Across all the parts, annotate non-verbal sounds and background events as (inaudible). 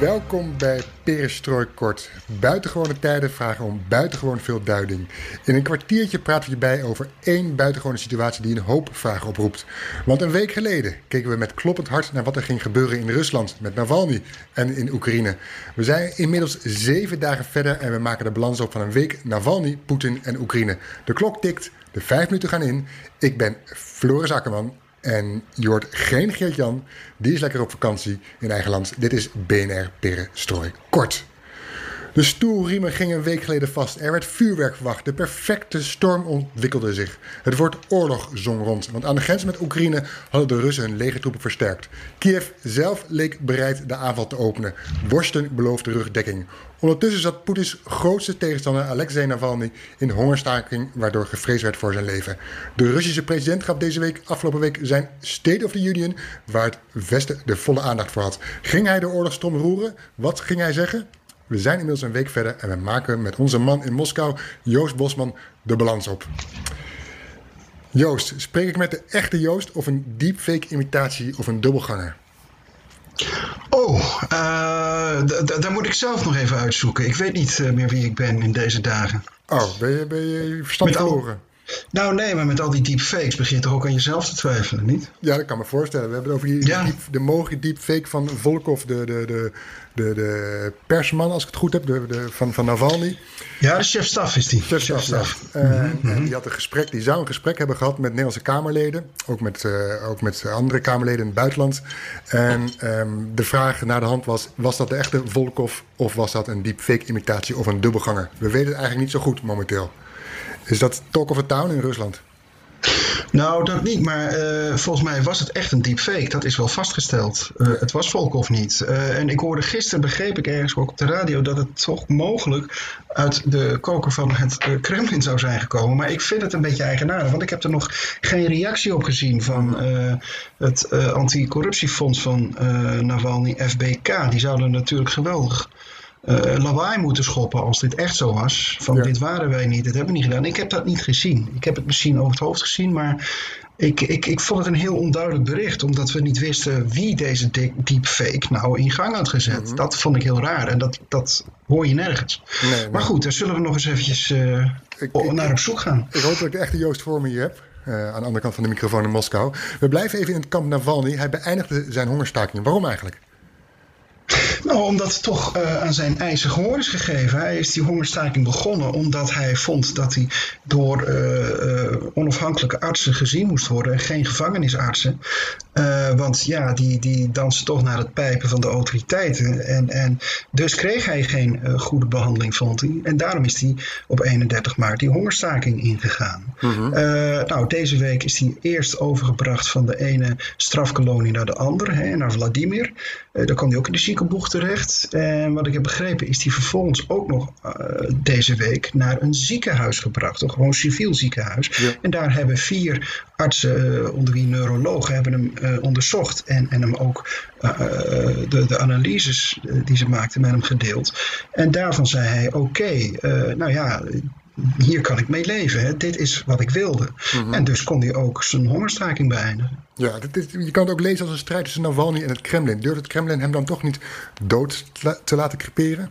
Welkom bij Perestrooi Kort. Buitengewone tijden vragen om buitengewoon veel duiding. In een kwartiertje praten we je bij over één buitengewone situatie die een hoop vragen oproept. Want een week geleden keken we met kloppend hart naar wat er ging gebeuren in Rusland met Navalny en in Oekraïne. We zijn inmiddels zeven dagen verder en we maken de balans op van een week Navalny, Poetin en Oekraïne. De klok tikt, de vijf minuten gaan in. Ik ben Floris Akkerman en je hoort geen Geert-Jan, die is lekker op vakantie in eigen land. Dit is BNR Perestrooi Kort. De stoelriemen gingen een week geleden vast. Er werd vuurwerk verwacht. De perfecte storm ontwikkelde zich. Het woord oorlog zong rond. Want aan de grens met Oekraïne hadden de Russen hun legertroepen versterkt. Kiev zelf leek bereid de aanval te openen. Worsten beloofde rugdekking. Ondertussen zat Poetins grootste tegenstander Alexei Navalny in hongerstaking, waardoor gevreesd werd voor zijn leven. De Russische president gaf deze week, afgelopen week, zijn State of the Union, waar het Westen de volle aandacht voor had. Ging hij de oorlogstrom roeren? Wat ging hij zeggen? We zijn inmiddels een week verder en we maken met onze man in Moskou, Joost Bosman, de balans op. Joost, spreek ik met de echte Joost of een deepfake imitatie of een dubbelganger? Oh, uh, daar moet ik zelf nog even uitzoeken. Ik weet niet uh, meer wie ik ben in deze dagen. Oh, ben je, ben je verstand verloren? Nou nee, maar met al die deepfakes begin je toch ook aan jezelf te twijfelen, niet? Ja, dat kan me voorstellen. We hebben het over die, Ja. diep- de mogelijke deepfake van Volkov, de, de, de, de, de persman, als ik het goed heb, de, de, van, van Navalny. Ja, de chef-staf is die. Chefstaf. ja. Eh, en die, had een gesprek, die zou een gesprek hebben gehad met Nederlandse Kamerleden. Ook met, eh, ook met andere Kamerleden in het buitenland. En ehm, de vraag naar de hand was: was dat de echte Volkov of was dat een deepfake imitatie of een dubbelganger? We weten het eigenlijk niet zo goed momenteel. Is dat talk of a town in Rusland? Nou, dat niet, maar eh, volgens mij was het echt een deepfake. Dat is wel vastgesteld. Eh, het was Volkov niet. Eh, en ik hoorde gisteren, begreep ik ergens ook op de radio, dat het toch mogelijk uit de koker van het Kremlin zou zijn gekomen. Maar ik vind het een beetje eigenaardig, want ik heb er nog geen reactie op gezien van het anticorruptiefonds van Navalny, FBK. Die zouden natuurlijk geweldig eh, lawaai moeten schoppen als dit echt zo was. Van Ja. dit waren wij niet, dit hebben we niet gedaan. Ik heb dat niet gezien. Ik heb het misschien over het hoofd gezien, maar ik, ik, ik vond het een heel onduidelijk bericht. Omdat we niet wisten wie deze de- deepfake nou in gang had gezet. Dat vond ik heel raar en dat, dat hoor je nergens. Nee, nee. Maar goed, daar zullen we nog eens eventjes eh, Ik- naar op zoek gaan. Ik hoop dat ik de echte Joost voor me hier heb. eh, aan de andere kant van de microfoon in Moskou. We blijven even in het kamp Navalny. Hij beëindigde zijn hongerstaking. Waarom eigenlijk? Nou, omdat toch eh, aan zijn eisen gehoor is gegeven. Hij is die hongerstaking begonnen omdat hij vond dat hij door eh, eh, onafhankelijke artsen gezien moest worden en geen gevangenisartsen. Want ja, die, die dansen toch naar het pijpen van de autoriteiten. En, en dus kreeg hij geen goede behandeling, vond hij. En daarom is hij op 31 maart die hongerstaking ingegaan. Eh, nou, deze week is hij eerst overgebracht van de ene strafkolonie naar de andere, hè, naar Vladimir. Daar kwam hij ook in de ziekenboeg terecht. En wat ik heb begrepen is hij vervolgens ook nog eh, deze week naar een ziekenhuis gebracht. Een gewoon civiel ziekenhuis. Ja. En daar hebben vier artsen, eh, onder wie neurologen, hebben hem eh, onderzocht. En, en hem ook de, de analyses die ze maakten met hem gedeeld. En daarvan zei hij, oké, nou ja... Hier kan ik mee leven. Hè. Dit is wat ik wilde. En dus kon hij ook zijn hongerstaking beëindigen. Ja, dit is, je kan het ook lezen als een strijd tussen Navalny en het Kremlin. Durft het Kremlin hem dan toch niet dood te la- te laten creperen?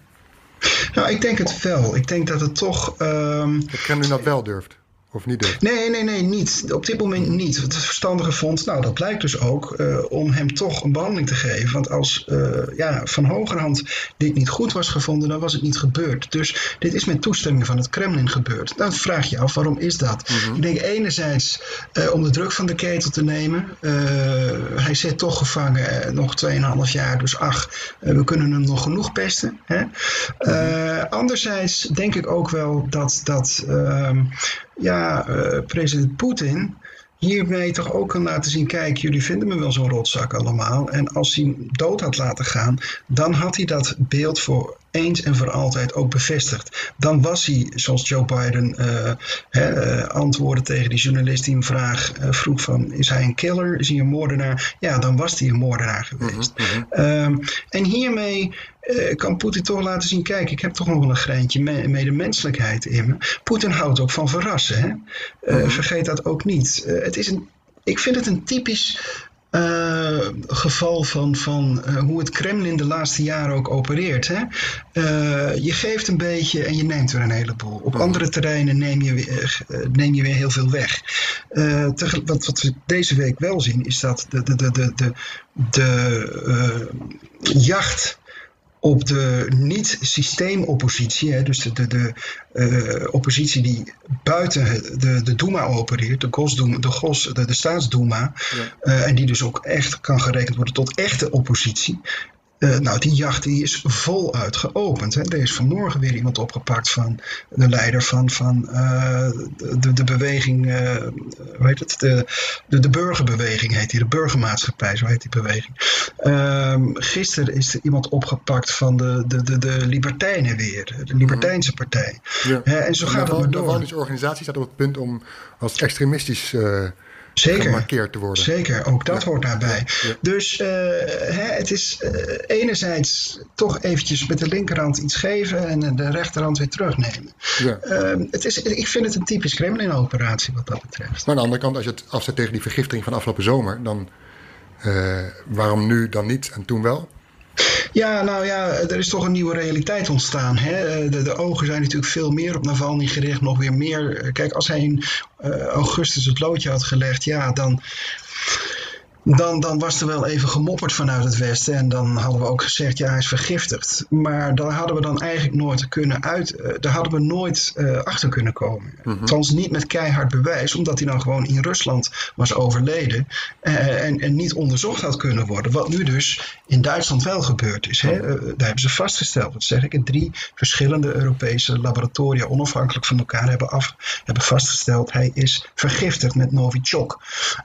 Nou, ik denk het wel. Ik denk dat het toch. ehm, Het Kremlin dat wel durft. Of niet durft. Nee, nee, nee, niet. Op dit moment niet. Het verstandige vond, nou dat blijkt dus ook, eh, om hem toch een behandeling te geven. Want als eh, ja, van hogerhand dit niet goed was gevonden, dan was het niet gebeurd. Dus dit is met toestemming van het Kremlin gebeurd. Dan vraag je je af, waarom is dat? Ik denk enerzijds eh, om de druk van de ketel te nemen. Eh, hij zit toch gevangen, nog 2,5 jaar. Dus ach, we kunnen hem nog genoeg pesten. Hè? Eh, anderzijds denk ik ook wel dat, dat ehm, ja, eh, president Poetin hiermee toch ook kan laten zien: kijk, jullie vinden me wel zo'n rotzak allemaal. En als hij dood had laten gaan, dan had hij dat beeld voor eens en voor altijd ook bevestigd. Dan was hij, zoals Joe Biden uh, antwoordde tegen die journalist die hem vraag, uh, vroeg van, is hij een killer, is hij een moordenaar? Ja, dan was hij een moordenaar geweest. Mm -hmm. um, en hiermee uh, kan Poetin toch laten zien, kijk, ik heb toch nog wel een greintje me medemenselijkheid in me. Poetin houdt ook van verrassen, hè? Mm -hmm. vergeet dat ook niet. het is een, ik vind het een typisch uh, geval van, van uh, hoe het Kremlin de laatste jaren ook opereert. Hè? Uh, je geeft een beetje en je neemt weer een heleboel. Op andere terreinen neem je weer, neem je weer heel veel weg. wat, wat we deze week wel zien is dat de, de, de, de, de, de jacht op de niet-systeemoppositie, dus de, de, de uh, oppositie die buiten de, de Duma opereert, de, Gosdoema, de, Gos, de, de Staatsdoema, ja. uh, en die dus ook echt kan gerekend worden tot echte oppositie, uh, nou, die jacht die is voluit geopend. Hè. Er is vanmorgen weer iemand opgepakt van de leider van, van uh, de, de beweging, uh, hoe heet het? De, de, de burgerbeweging heet die, de burgermaatschappij, zo heet die beweging. Ehm, gisteren is er iemand opgepakt van de, de, de, de Libertijnen weer, de Libertijnse partij. Ja. en zo gaat het maar door. De organisatie staat op het punt om als extremistisch Zeker, gemarkeerd te worden. Zeker, ook dat ja. hoort daarbij. Ja. Dus uh, hè, het is uh, enerzijds toch eventjes met de linkerhand iets geven en de rechterhand weer terugnemen. Ja. Uh, het is, ik vind het een typisch Kremlin-operatie wat dat betreft. Maar aan de andere kant, als je het afzet tegen die vergiftiging van afgelopen zomer, dan waarom nu dan niet en toen wel? Ja, nou ja, er is toch een nieuwe realiteit ontstaan. Hè? De, de, ogen zijn natuurlijk veel meer op Navalny gericht, nog weer meer. Kijk, als hij in uh, augustus het loodje had gelegd, ja, dan dan, dan was er wel even gemopperd vanuit het Westen. En dan hadden we ook gezegd, ja, hij is vergiftigd. Maar daar hadden we dan eigenlijk nooit kunnen uit. Uh, daar hadden we nooit uh, achter kunnen komen. Mm -hmm. Althans, niet met keihard bewijs, omdat hij dan gewoon in Rusland was overleden. Uh, en, en niet onderzocht had kunnen worden. Wat nu dus in Duitsland wel gebeurd is. Hè? daar hebben ze vastgesteld, dat zeg ik. In drie verschillende Europese laboratoria, onafhankelijk van elkaar, hebben, af, hebben vastgesteld. Hij is vergiftigd met Novichok.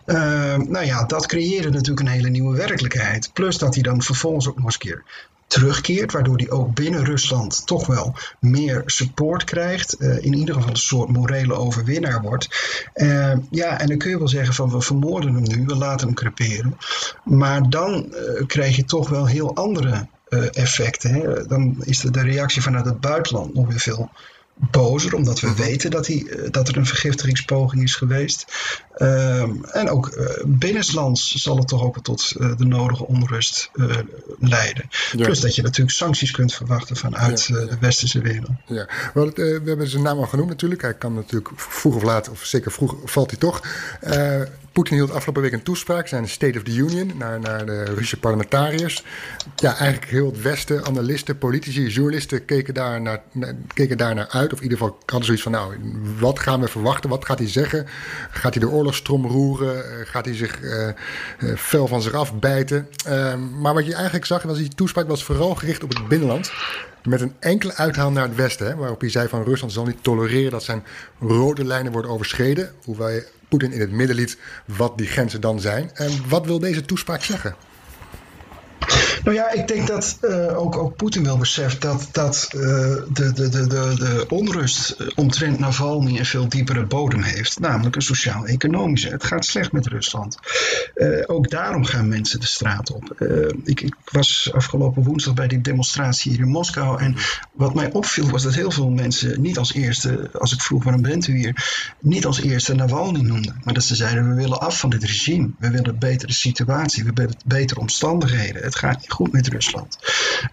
nou ja, dat creëert creëren natuurlijk een hele nieuwe werkelijkheid. Plus dat hij dan vervolgens ook nog eens keer terugkeert, waardoor hij ook binnen Rusland toch wel meer support krijgt. Uh, in ieder geval een soort morele overwinnaar wordt. Uh, ja, en dan kun je wel zeggen van we vermoorden hem nu, we laten hem creperen. Maar dan uh, krijg je toch wel heel andere effecten. Hè? Dan is de reactie vanuit het buitenland nog weer veel bozer, omdat we weten dat, hij, dat er een vergiftigingspoging is geweest. Um, en ook uh, binnenlands zal het toch ook tot uh, de nodige onrust uh, leiden. Ja. Plus dat je natuurlijk sancties kunt verwachten vanuit ja. de westerse wereld. Ja, well, we hebben zijn naam al genoemd natuurlijk. Hij kan natuurlijk vroeg of laat, of zeker vroeg, valt hij toch. Poetin hield afgelopen week een toespraak, zijn State of the Union, naar, naar de Russische parlementariërs. Ja, eigenlijk heel het Westen, analisten, politici, journalisten keken daar, naar, keken daar naar uit. Of in ieder geval hadden zoiets van, nou, wat gaan we verwachten? Wat gaat hij zeggen? Gaat hij de oorlogstrom roeren? Gaat hij zich uh, fel van zich afbijten? Uh, maar wat je eigenlijk zag, was die toespraak was vooral gericht op het binnenland. Met een enkele uithaal naar het westen, waarop hij zei van Rusland zal niet tolereren dat zijn rode lijnen worden overschreden. Hoewel Poetin in het midden liet wat die grenzen dan zijn. En wat wil deze toespraak zeggen? Nou ja, ik denk dat uh, ook, ook Poetin wel beseft dat, dat uh, de, de, de, de, onrust omtrent Navalny een veel diepere bodem heeft. Namelijk een sociaal-economische. Het gaat slecht met Rusland. Ook daarom gaan mensen de straat op. Ik, ik, was afgelopen woensdag bij die demonstratie hier in Moskou. En wat mij opviel was dat heel veel mensen niet als eerste, als ik vroeg waarom bent u hier, niet als eerste Navalny noemden. Maar dat ze zeiden we willen af van dit regime. We willen een betere situatie. We willen betere omstandigheden. Het gaat niet goed met Rusland.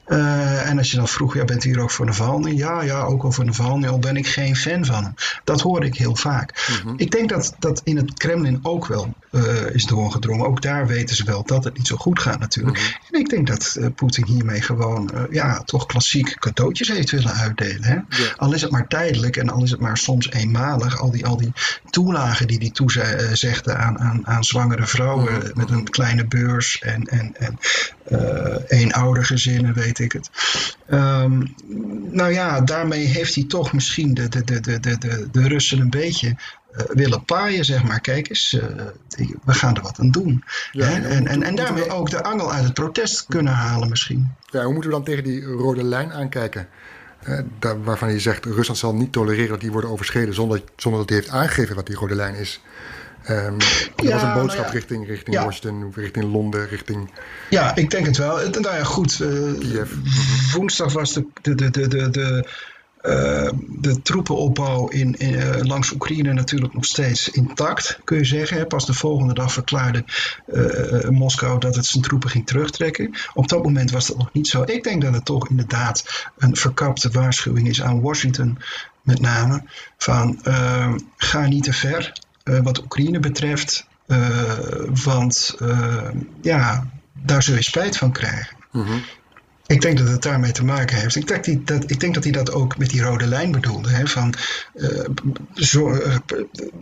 Uh, en als je dan vroeg, ja, bent u hier ook voor Navalny? Ja, ja, ook al voor Navalny, al ben ik geen fan van hem. Dat hoor ik heel vaak. Mm -hmm. Ik denk dat dat in het Kremlin ook wel uh, is doorgedrongen. Ook daar weten ze wel dat het niet zo goed gaat natuurlijk. Mm -hmm. En ik denk dat uh, Poetin hiermee gewoon, ja, toch klassiek cadeautjes heeft willen uitdelen. Hè? Al is het maar tijdelijk en al is het maar soms eenmalig. Al die, al die toelagen die hij toezegde aan, aan, aan zwangere vrouwen mm -hmm. met een kleine beurs en, en, en eenoudergezinnen Oekraïne, weet ik het. Ehm, nou ja, daarmee heeft hij toch misschien de, de, de, de, de, de Russen een beetje uh, willen paaien, zeg maar. Kijk eens, uh, we gaan er wat aan doen. Ja, en, en, en, en daarmee ook de angel uit het protest kunnen halen misschien. Ja, hoe moeten we dan tegen die rode lijn aankijken? Uh, daar, waarvan je zegt, Rusland zal niet tolereren dat die worden overschreden zonder, zonder dat hij heeft aangegeven wat die rode lijn is. Um, dat ja, was een boodschap nou ja. richting, richting ja. Washington, richting Londen, richting... Ja, ik denk het wel. Nou ja, goed. Uh, woensdag was de, de, de, de, de, uh, de troepenopbouw in, in uh, langs Oekraïne natuurlijk nog steeds intact, kun je zeggen. Pas de volgende dag verklaarde uh, Moskou dat het zijn troepen ging terugtrekken. Op dat moment was dat nog niet zo. Ik denk dat het toch inderdaad een verkapte waarschuwing is aan Washington, met name, van ga niet te ver wat Oekraïne betreft, want ja, daar zul je spijt van krijgen. Mm -hmm. Ik denk dat het daarmee te maken heeft. Ik denk, die, dat, ik denk dat hij dat ook met die rode lijn bedoelde. Hè, van, uh, zo, uh,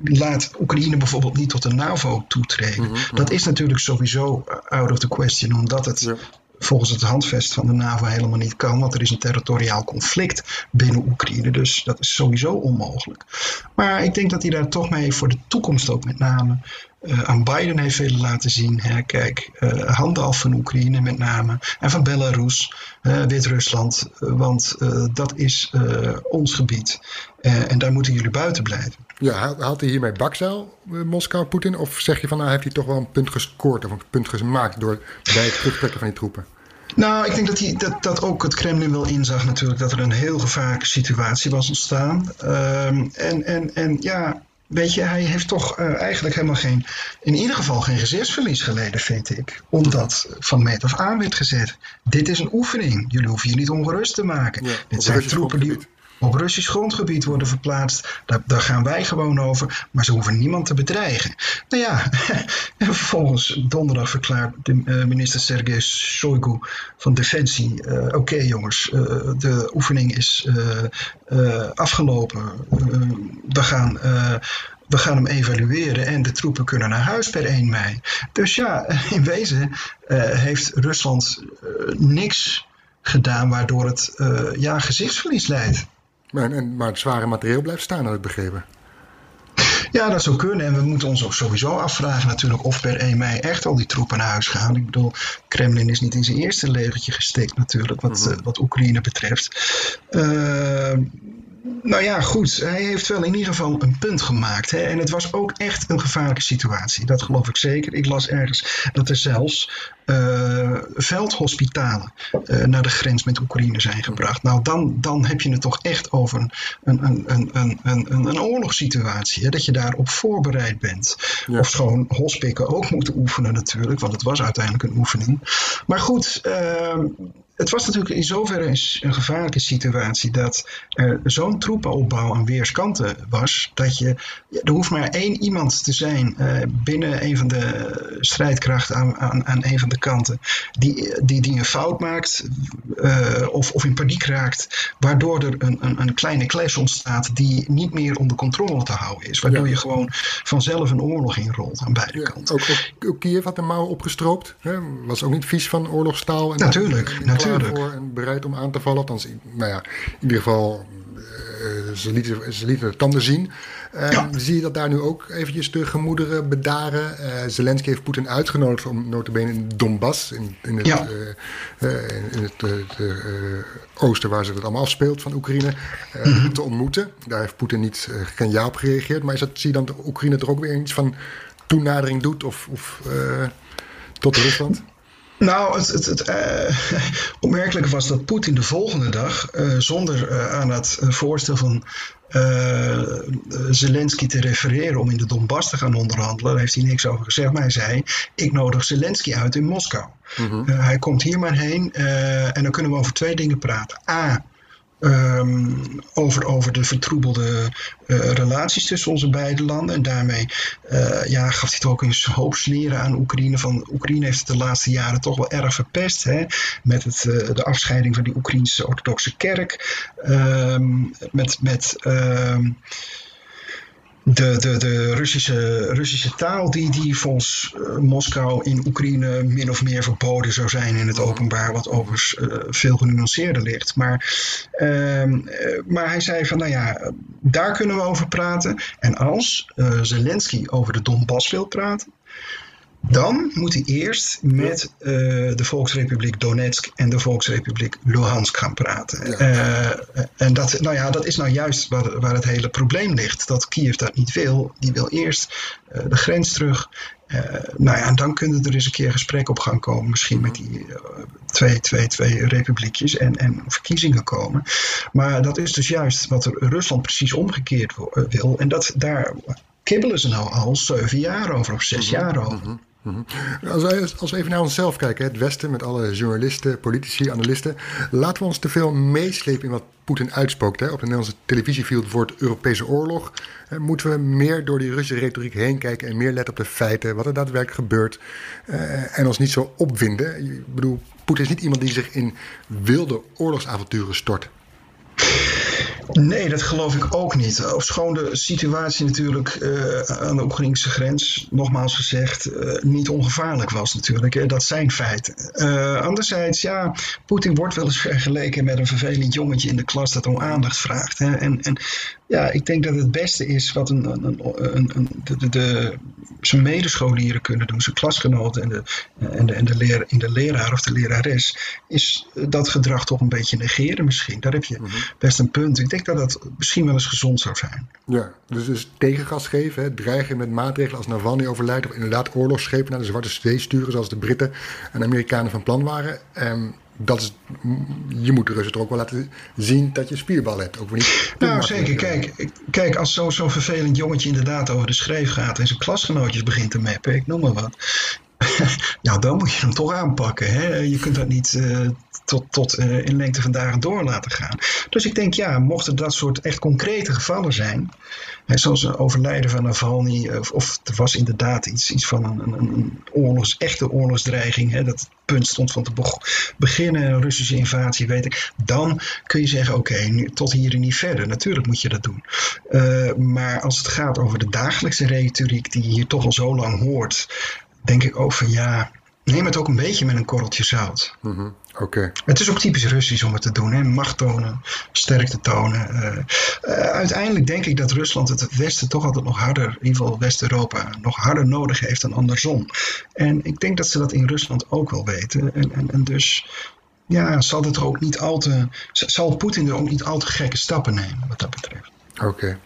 laat Oekraïne bijvoorbeeld niet tot de NAVO toetreden. Mm -hmm. Dat is natuurlijk sowieso out of the question, omdat het ja. Volgens het handvest van de NAVO helemaal niet kan. Want er is een territoriaal conflict binnen Oekraïne. Dus dat is sowieso onmogelijk. Maar ik denk dat hij daar toch mee voor de toekomst ook met name uh, aan Biden heeft willen laten zien. Hè, kijk, uh, handen af van Oekraïne met name en van Belarus, uh, Wit-Rusland, want dat is ons gebied. en daar moeten jullie buiten blijven. Ja, haalt hij hiermee bakzeil, Moskou, Poetin? Of zeg je van nou heeft hij toch wel een punt gescoord of een punt gemaakt door bij het terugtrekken van die troepen? Nou, ik denk dat, hij, dat, dat ook het Kremlin wel inzag natuurlijk dat er een heel gevaarlijke situatie was ontstaan. Um, en, en, en ja, Weet je, hij heeft toch uh, eigenlijk helemaal geen, in ieder geval geen gezichtsverlies geleden, vind ik. Omdat van meet af aan werd gezet, dit is een oefening. Jullie hoeven je niet ongerust te maken. Ja, dit zijn troepen die op Russisch grondgebied worden verplaatst. Daar, daar, gaan wij gewoon over. Maar ze hoeven niemand te bedreigen. Nou ja, (laughs) en vervolgens donderdag verklaart de, uh, minister Sergei Shoigu van Defensie... Uh, oké jongens, uh, de oefening is afgelopen. we gaan we gaan hem evalueren en de troepen kunnen naar huis per 1 mei. Dus ja, (laughs) in wezen heeft Rusland niks gedaan waardoor het ja, gezichtsverlies leidt. Maar, en, maar het zware materieel blijft staan, had ik begrepen. Ja, dat zou kunnen. En we moeten ons ook sowieso afvragen natuurlijk of per 1 mei echt al die troepen naar huis gaan. Ik bedoel, Kremlin is niet in zijn eerste legertje gestikt natuurlijk, wat, mm -hmm. wat Oekraïne betreft. Uh, nou ja, goed. Hij heeft wel in ieder geval een punt gemaakt. Hè? En het was ook echt een gevaarlijke situatie. Dat geloof ik zeker. Ik las ergens dat er zelfs uh, veldhospitalen uh, naar de grens met Oekraïne zijn gebracht. Nou, dan, dan heb je het toch echt over een, een, een, een, een, een oorlogssituatie. Hè? Dat je daarop voorbereid bent. Ja. Of gewoon hospikken ook moeten oefenen natuurlijk. Want het was uiteindelijk een oefening. Maar goed... Uh, het was natuurlijk in zoverre een, gevaarlijke situatie dat er zo'n troepenopbouw aan weerskanten was. Dat je, er hoeft maar één iemand te zijn uh, binnen een van de strijdkrachten aan, aan, aan een van de kanten. Die, die, die een fout maakt uh, of, of in paniek raakt. Waardoor er een, een, een, kleine clash ontstaat die niet meer onder controle te houden is. Waardoor ja. je gewoon vanzelf een oorlog inrolt aan beide ja, kanten. Ook, ook, ook Kiev had de mouw opgestroopt. Hè? Was ook niet vies van oorlogstaal. En natuurlijk, en, natuurlijk voor en bereid om aan te vallen. Althans, nou ja, in ieder geval, uh, ze, lieten, ze lieten de tanden zien. Uh, ja. Zie je dat daar nu ook eventjes de gemoederen bedaren? Uh, Zelensky heeft Poetin uitgenodigd om notabene in Donbass, in, in het, ja. in het oosten waar ze het allemaal afspeelt van Oekraïne, mm -hmm. te ontmoeten. Daar heeft Poetin niet, geen ja op gereageerd. Maar is dat, zie je dan dat Oekraïne er ook weer iets van toenadering doet of, of tot Rusland? Nou, het, het, het (laughs) uh, opmerkelijke was dat Poetin de volgende dag, uh, zonder uh, aan het voorstel van Zelensky te refereren om in de Donbass te gaan onderhandelen, daar heeft hij niks over gezegd. Maar hij zei: Ik nodig Zelensky uit in Moskou. Mm -hmm. hij komt hier maar heen en dan kunnen we over twee dingen praten. A. Um, over, over de vertroebelde uh, relaties tussen onze beide landen. En daarmee uh, ja, gaf hij toch ook een hoop sneren aan Oekraïne. Van, Oekraïne heeft het de laatste jaren toch wel erg verpest. Hè? Met het, uh, de afscheiding van die Oekraïnse orthodoxe kerk. Um, met. met um, de, de, de Russische, Russische taal die, die volgens uh, Moskou in Oekraïne min of meer verboden zou zijn in het openbaar, wat overigens uh, veel genuanceerder ligt. Maar, uh, maar hij zei van nou ja, daar kunnen we over praten. En als Zelensky over de Donbass wil praten, dan moet hij eerst met uh, de Volksrepubliek Donetsk en de Volksrepubliek Luhansk gaan praten. Ja. Uh, en dat, nou ja, dat is nou juist waar, waar, het hele probleem ligt. Dat Kiev dat niet wil. Die wil eerst uh, de grens terug. nou ja, en dan kunnen er eens een keer gesprek op gaan komen. Misschien met die twee, twee, twee republiekjes en, en verkiezingen komen. Maar dat is dus juist wat Rusland precies omgekeerd wil. En dat, daar kibbelen ze nou al zeven jaar over of zes jaar over. Als, wij, als we even naar onszelf kijken, het Westen met alle journalisten, politici, analisten, laten we ons te veel meeslepen in wat Poetin uitspookt. Hè? Op de Nederlandse televisie viel het woord Europese oorlog. Moeten we meer door die Russische retoriek heen kijken en meer letten op de feiten, wat er daadwerkelijk gebeurt, uh, en ons niet zo opwinden? Ik bedoel, Poetin is niet iemand die zich in wilde oorlogsavonturen stort. Nee, dat geloof ik ook niet. Ofschoon de situatie natuurlijk uh, aan de Oekraïnse grens, nogmaals gezegd, uh, niet ongevaarlijk was natuurlijk. Dat zijn feiten. Uh, anderzijds, ja, Poetin wordt wel eens vergeleken met een vervelend jongetje in de klas dat om aandacht vraagt. Hè. En, en ja, ik denk dat het beste is wat een, een, een, een de, de, de, zijn medescholieren kunnen doen, zijn klasgenoten en de, en de, en de, leer, in de leraar of de lerares, is dat gedrag toch een beetje negeren misschien. Daar heb je mhm. best een punt. Ik denk dat dat misschien wel eens gezond zou zijn. Ja, dus, dus tegengas geven, hè, dreigen met maatregelen als Navalny overlijdt, of inderdaad oorlogsschepen naar de Zwarte Zee sturen, zoals de Britten en Amerikanen van plan waren. Um, dat is, je moet de Russen toch ook wel laten zien dat je spierbal hebt. Ook niet nou, zeker. Kijk, kijk als zo'n zo vervelend jongetje inderdaad over de schreef gaat en zijn klasgenootjes begint te mappen, ik noem maar wat. Ja, (laughs) dan moet je hem toch aanpakken. Hè? Je kunt dat niet uh, tot, tot uh, in lengte van dagen door laten gaan. Dus ik denk, ja, mochten dat soort echt concrete gevallen zijn, hè, zoals een overlijden van Navalny, of, of er was inderdaad iets, iets van een, een, een oorlogs, echte oorlogsdreiging, hè, dat punt stond van te beginnen, Russische invasie, weet ik, dan kun je zeggen, oké, okay, tot hier en niet verder. Natuurlijk moet je dat doen. Uh, maar als het gaat over de dagelijkse retoriek die je hier toch al zo lang hoort, denk ik ook van ja, neem het ook een beetje met een korreltje zout. Mm -hmm. Oké. Het is ook typisch Russisch om het te doen, hè? macht tonen, sterkte tonen. Uh, uh, uiteindelijk denk ik dat Rusland het Westen toch altijd nog harder, in ieder geval West-Europa, nog harder nodig heeft dan andersom. En ik denk dat ze dat in Rusland ook wel weten. En, en, en dus ja, zal, het er ook niet al te, zal Poetin er ook niet al te gekke stappen nemen wat dat betreft. Oké.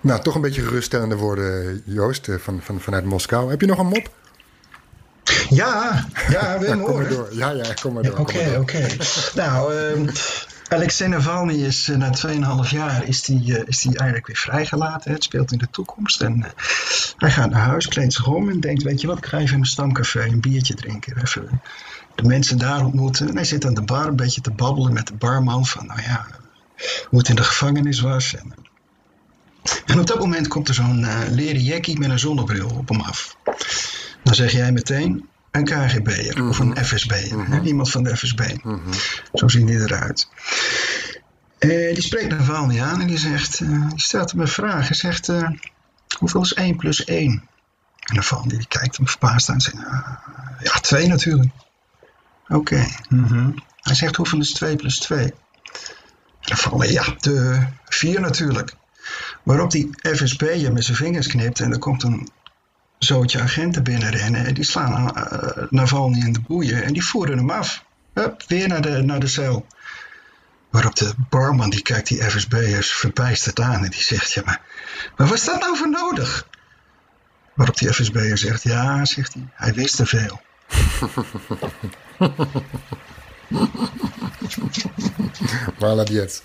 Nou, toch een beetje geruststellende woorden, Joost, eh, van, van, vanuit Moskou. Heb je nog een mop? Ja, ja, (laughs) Wim, ja, kom maar door. Ja, ja, kom maar door. Oké, oké. Okay. nou, um, Alexei Navalny is uh, na 2,5 jaar is die, uh, is die eigenlijk weer vrijgelaten. Het speelt in de toekomst. En uh, hij gaat naar huis, kleedt zich om en denkt, weet je wat, ik ga even in mijn stamcafé een biertje drinken. Even de mensen daar ontmoeten. En hij zit aan de bar een beetje te babbelen met de barman van, nou ja, hoe het in de gevangenis was. En, en op dat moment komt er zo'n leren jackie met een zonnebril op hem af. Dan zeg jij meteen een KGB'er of een mhm. FSB'er. Mm -hmm. Iemand van de FSB. Mm -hmm. Zo zien die eruit. Uh, die spreekt Navalny aan en die zegt, uh, die stelt hem een vraag. Hij zegt, uh, hoeveel is 1 plus 1? En Navalny die kijkt hem verbaasd aan en zegt, ja, 2 natuurlijk. Oké. Okay. Mm -hmm. Hij zegt, hoeveel is 2 plus 2? En Navalny, ja, de 4 natuurlijk. Waarop die FSB'er met zijn vingers knipt en er komt een zootje agenten binnenrennen. En die slaan uh, Navalny in de boeien en die voeren hem af. Hup, weer naar de, naar de cel. Waarop de barman die kijkt die FSB'ers verbijsterd aan en die zegt: Ja, maar, maar wat is dat nou voor nodig? Waarop die FSB'er zegt: Ja, zegt hij, hij wist te veel. (laughs) Jetzt.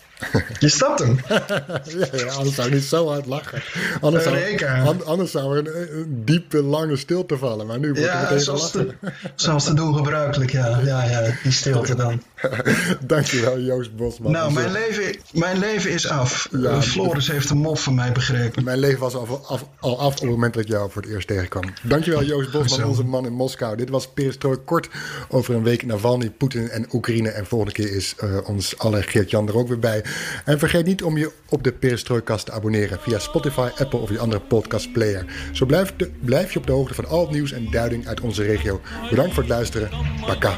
Je snapt hem. (laughs) ja, ja, anders zou ik niet zo hard lachen. Anders, zou, anders zou er een, diepe, lange stilte vallen. Maar nu wordt ja, er meteen zoals lachen. zoals te doen gebruikelijk, ja. Ja, ja, die stilte dan. (laughs) Dankjewel, Joost Bosman. Nou, mijn leven, mijn leven is af. Ja, Floris heeft een mop van mij begrepen. Mijn leven was al af, al af op het moment dat ik jou voor het eerst tegenkwam. Dankjewel, Joost Bosman, onze man in Moskou. Dit was Perestrooi kort over een week Navalny, Poetin en Oekraïne. En volgende keer is uh, ons alle Geert-Jan er ook weer bij En vergeet niet om je op de Perestrooikast te abonneren via Spotify, Apple of je andere podcastplayer. Zo blijf, blijf je op de hoogte van al het nieuws en duiding uit onze regio. Bedankt voor het luisteren. Paka.